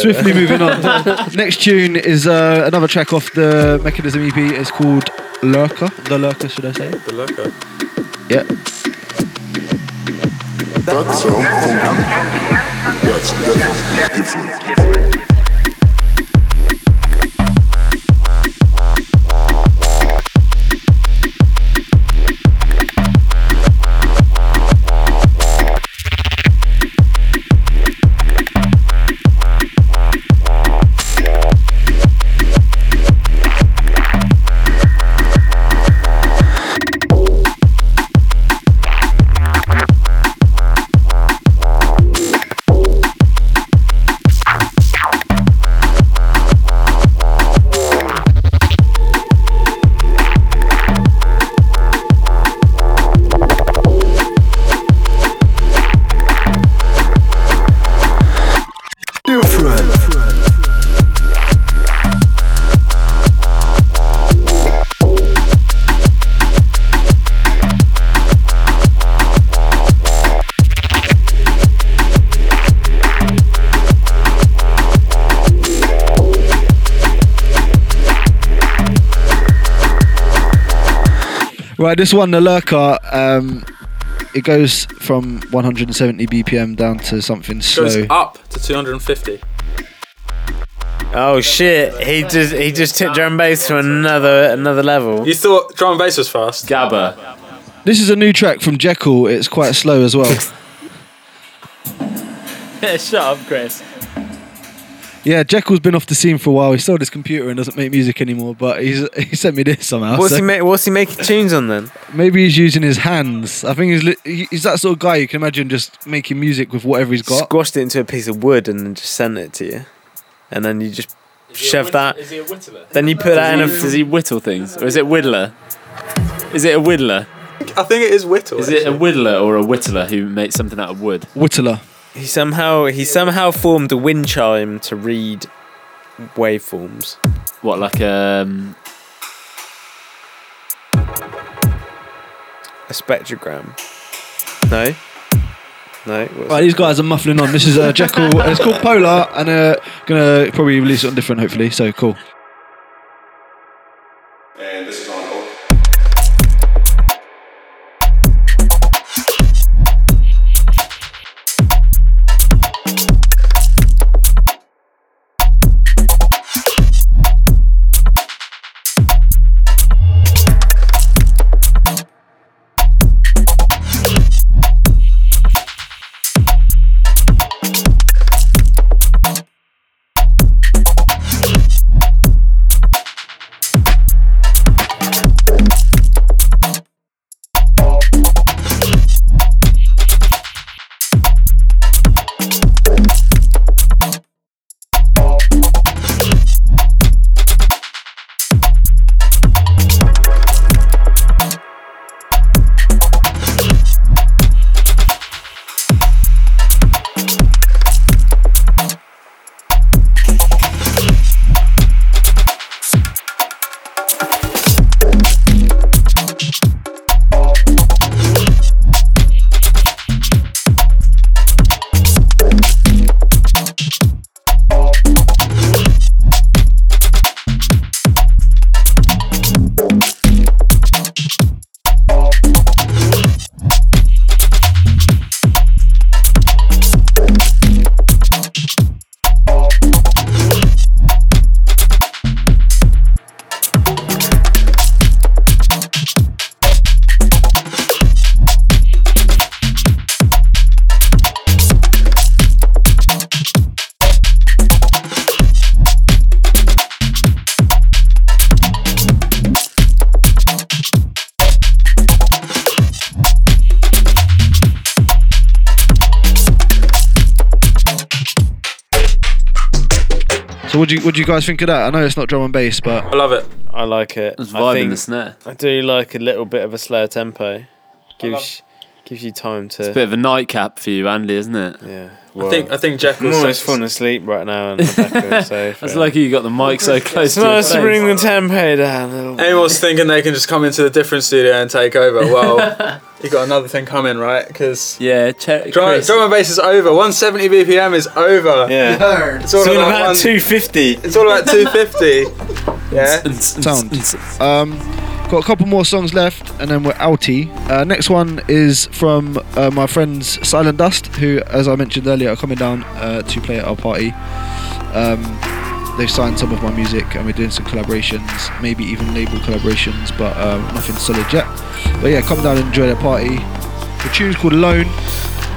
Swiftly moving on. Next tune is uh, another track off the Mechanism EP. It's called Lurker. The Lurker, should I say? The lurker. Yeah. That's different. Right, this one, the Lurker, um, it goes from 170 BPM down to something slow. Goes up to 250. Oh shit! He just he just took drum and bass to another another level. You thought drum and bass was fast? Gabba. This is a new track from Jekyll. It's quite slow as well. Yeah, shut up, Chris. Yeah, Jekyll's been off the scene for a while. He sold his computer and doesn't make music anymore. But he's he sent me this somehow. What's so he ma- What's he making tunes on then? maybe he's using his hands. I think he's li- he's that sort of guy you can imagine just making music with whatever he's got. Squashed it into a piece of wood and then just sent it to you, and then you just shove that. Is he a whittler? Then you put that in a. Does he, does he whittle things, or is it whittler? Is it a whittler? I think it is whittle. Is it a whittler or a whittler who makes something out of wood? Whittler. He somehow he somehow formed a wind chime to read waveforms. What, like um, A spectrogram. No. No. what's Right, these guys are muffling on. This is uh, Jekyll. it's called Polar, and uh, gonna probably release it on different, hopefully. So cool. And this is you what do you guys think of that? I know it's not drum and bass, but I love it. I like it. It's I vibing the snare. I do like a little bit of a slower tempo. Gives gives you time to. It's a bit of a nightcap for you, Andy, isn't it? Yeah. I think I think Jack was almost falling asleep right now on the back of the sofa. That's lucky uh, you got the mic so close It's to your nice to bring the tempo down a little bit. Anyone's thinking they can just come into the different studio and take over. Well, you got another thing coming, right? Because yeah, check. drum, drum and bass is over. 170 BPM is over. Yeah. It's all, It's about, about one- 250. It's all about 250. yeah. Sound. Um, got a couple more songs left, and then we're outie. Uh, next one is from uh, my friends Silent Dust, who, as I mentioned earlier, are coming down uh, to play at our party. Um, they've signed some of my music, and we're doing some collaborations, maybe even label collaborations, but um, nothing solid yet. But yeah, come down and enjoy the party. The tune's called Alone.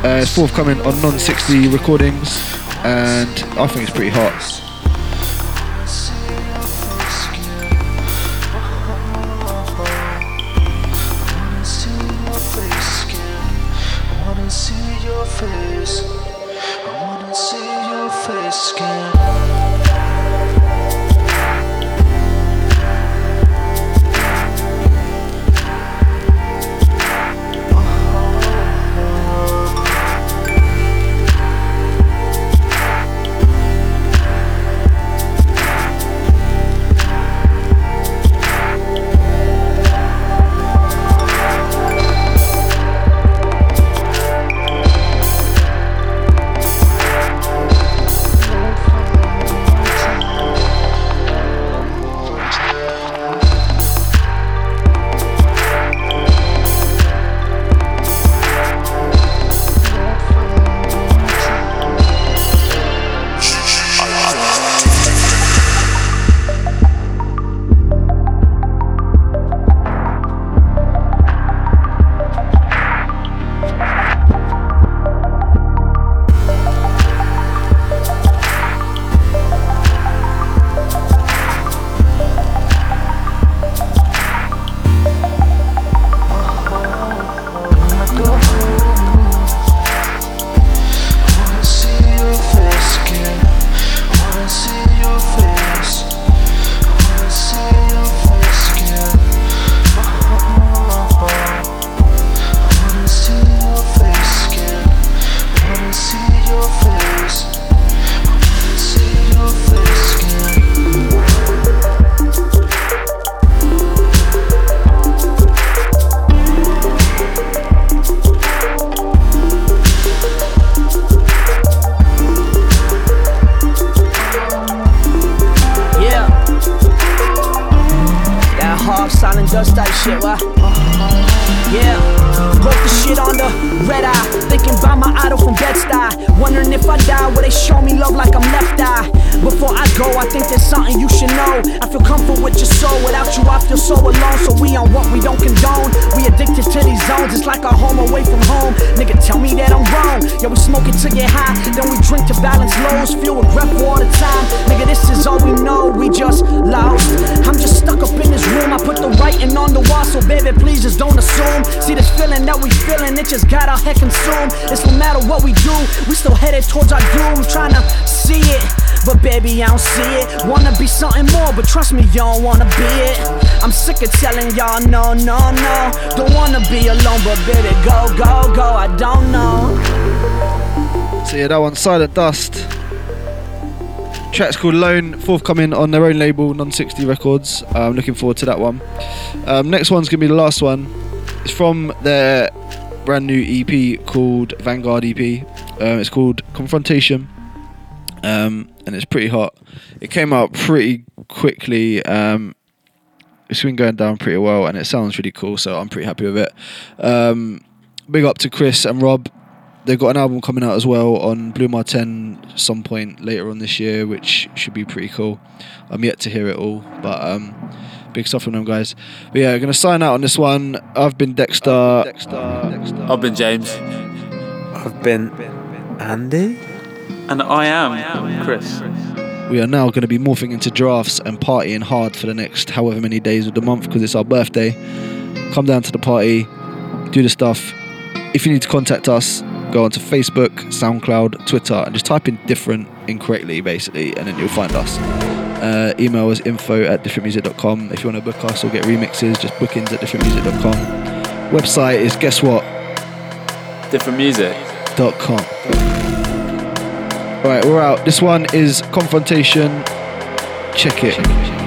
Uh, it's forthcoming on Non 60 recordings, and I think it's pretty hot. Hard silent dust type shit, why? Uh, uh, yeah. Broke the shit on the red eye. Thinking about my idol from Bed-Stuy. Wondering if I die, will they show me love like I'm left eye? Before I go, I think there's something you should know. I feel comfort with your soul. Without you, I feel so alone. So we on what we don't condone. We addicted to these zones. It's like our home away from home. Nigga, tell me that I'm wrong. Yeah, we smoke it to get high. Then we drink to balance lows. Feel regret for all the time. Nigga, this is all we know. We just lost. I'm just stuck up in this room. I put the writing on the wall. So baby, please just don't assume. See this feeling that we feeling. It just got our head consumed. It's no matter what we do. We still headed towards our doom. Trying to see it. But baby, I don't see it. Wanna be something more, but trust me, you don't wanna be it. I'm sick of telling y'all no, no, no. Don't wanna be alone, but baby, go, go, go. I don't know. So yeah, that one, Silent Dust. Track's called Lone, forthcoming on their own label, Non60 Records. I'm looking forward to that one. Um, next one's gonna be the last one. It's from their brand new EP called Vanguard EP. Um, it's called Confrontation, um, and it's pretty hot. It came out pretty quickly. Um, it's been going down pretty well, and it sounds really cool. So I'm pretty happy with it. Um, big up to Chris and Rob they've got an album coming out as well on Blu Mar Ten some point later on this year, which should be pretty cool. I'm yet to hear it all, but um, big stuff from them guys. But yeah, we're gonna sign out on this one. I've been Dexter. I've been James. I've been Andy. And I am Chris. We are now going to be morphing into giraffes and partying hard for the next however many days of the month because it's our birthday. Come down to the party, do the stuff. If you need to contact us, go onto Facebook, SoundCloud, Twitter, and just type in different incorrectly basically, and then you'll find us. Uh, email is info at differentmusic.com. If you want to book us or get remixes, just bookings at differentmusic.com. Website is guess what? Different music. Dot com. Alright, we're out. This one is Confrontation. Check it.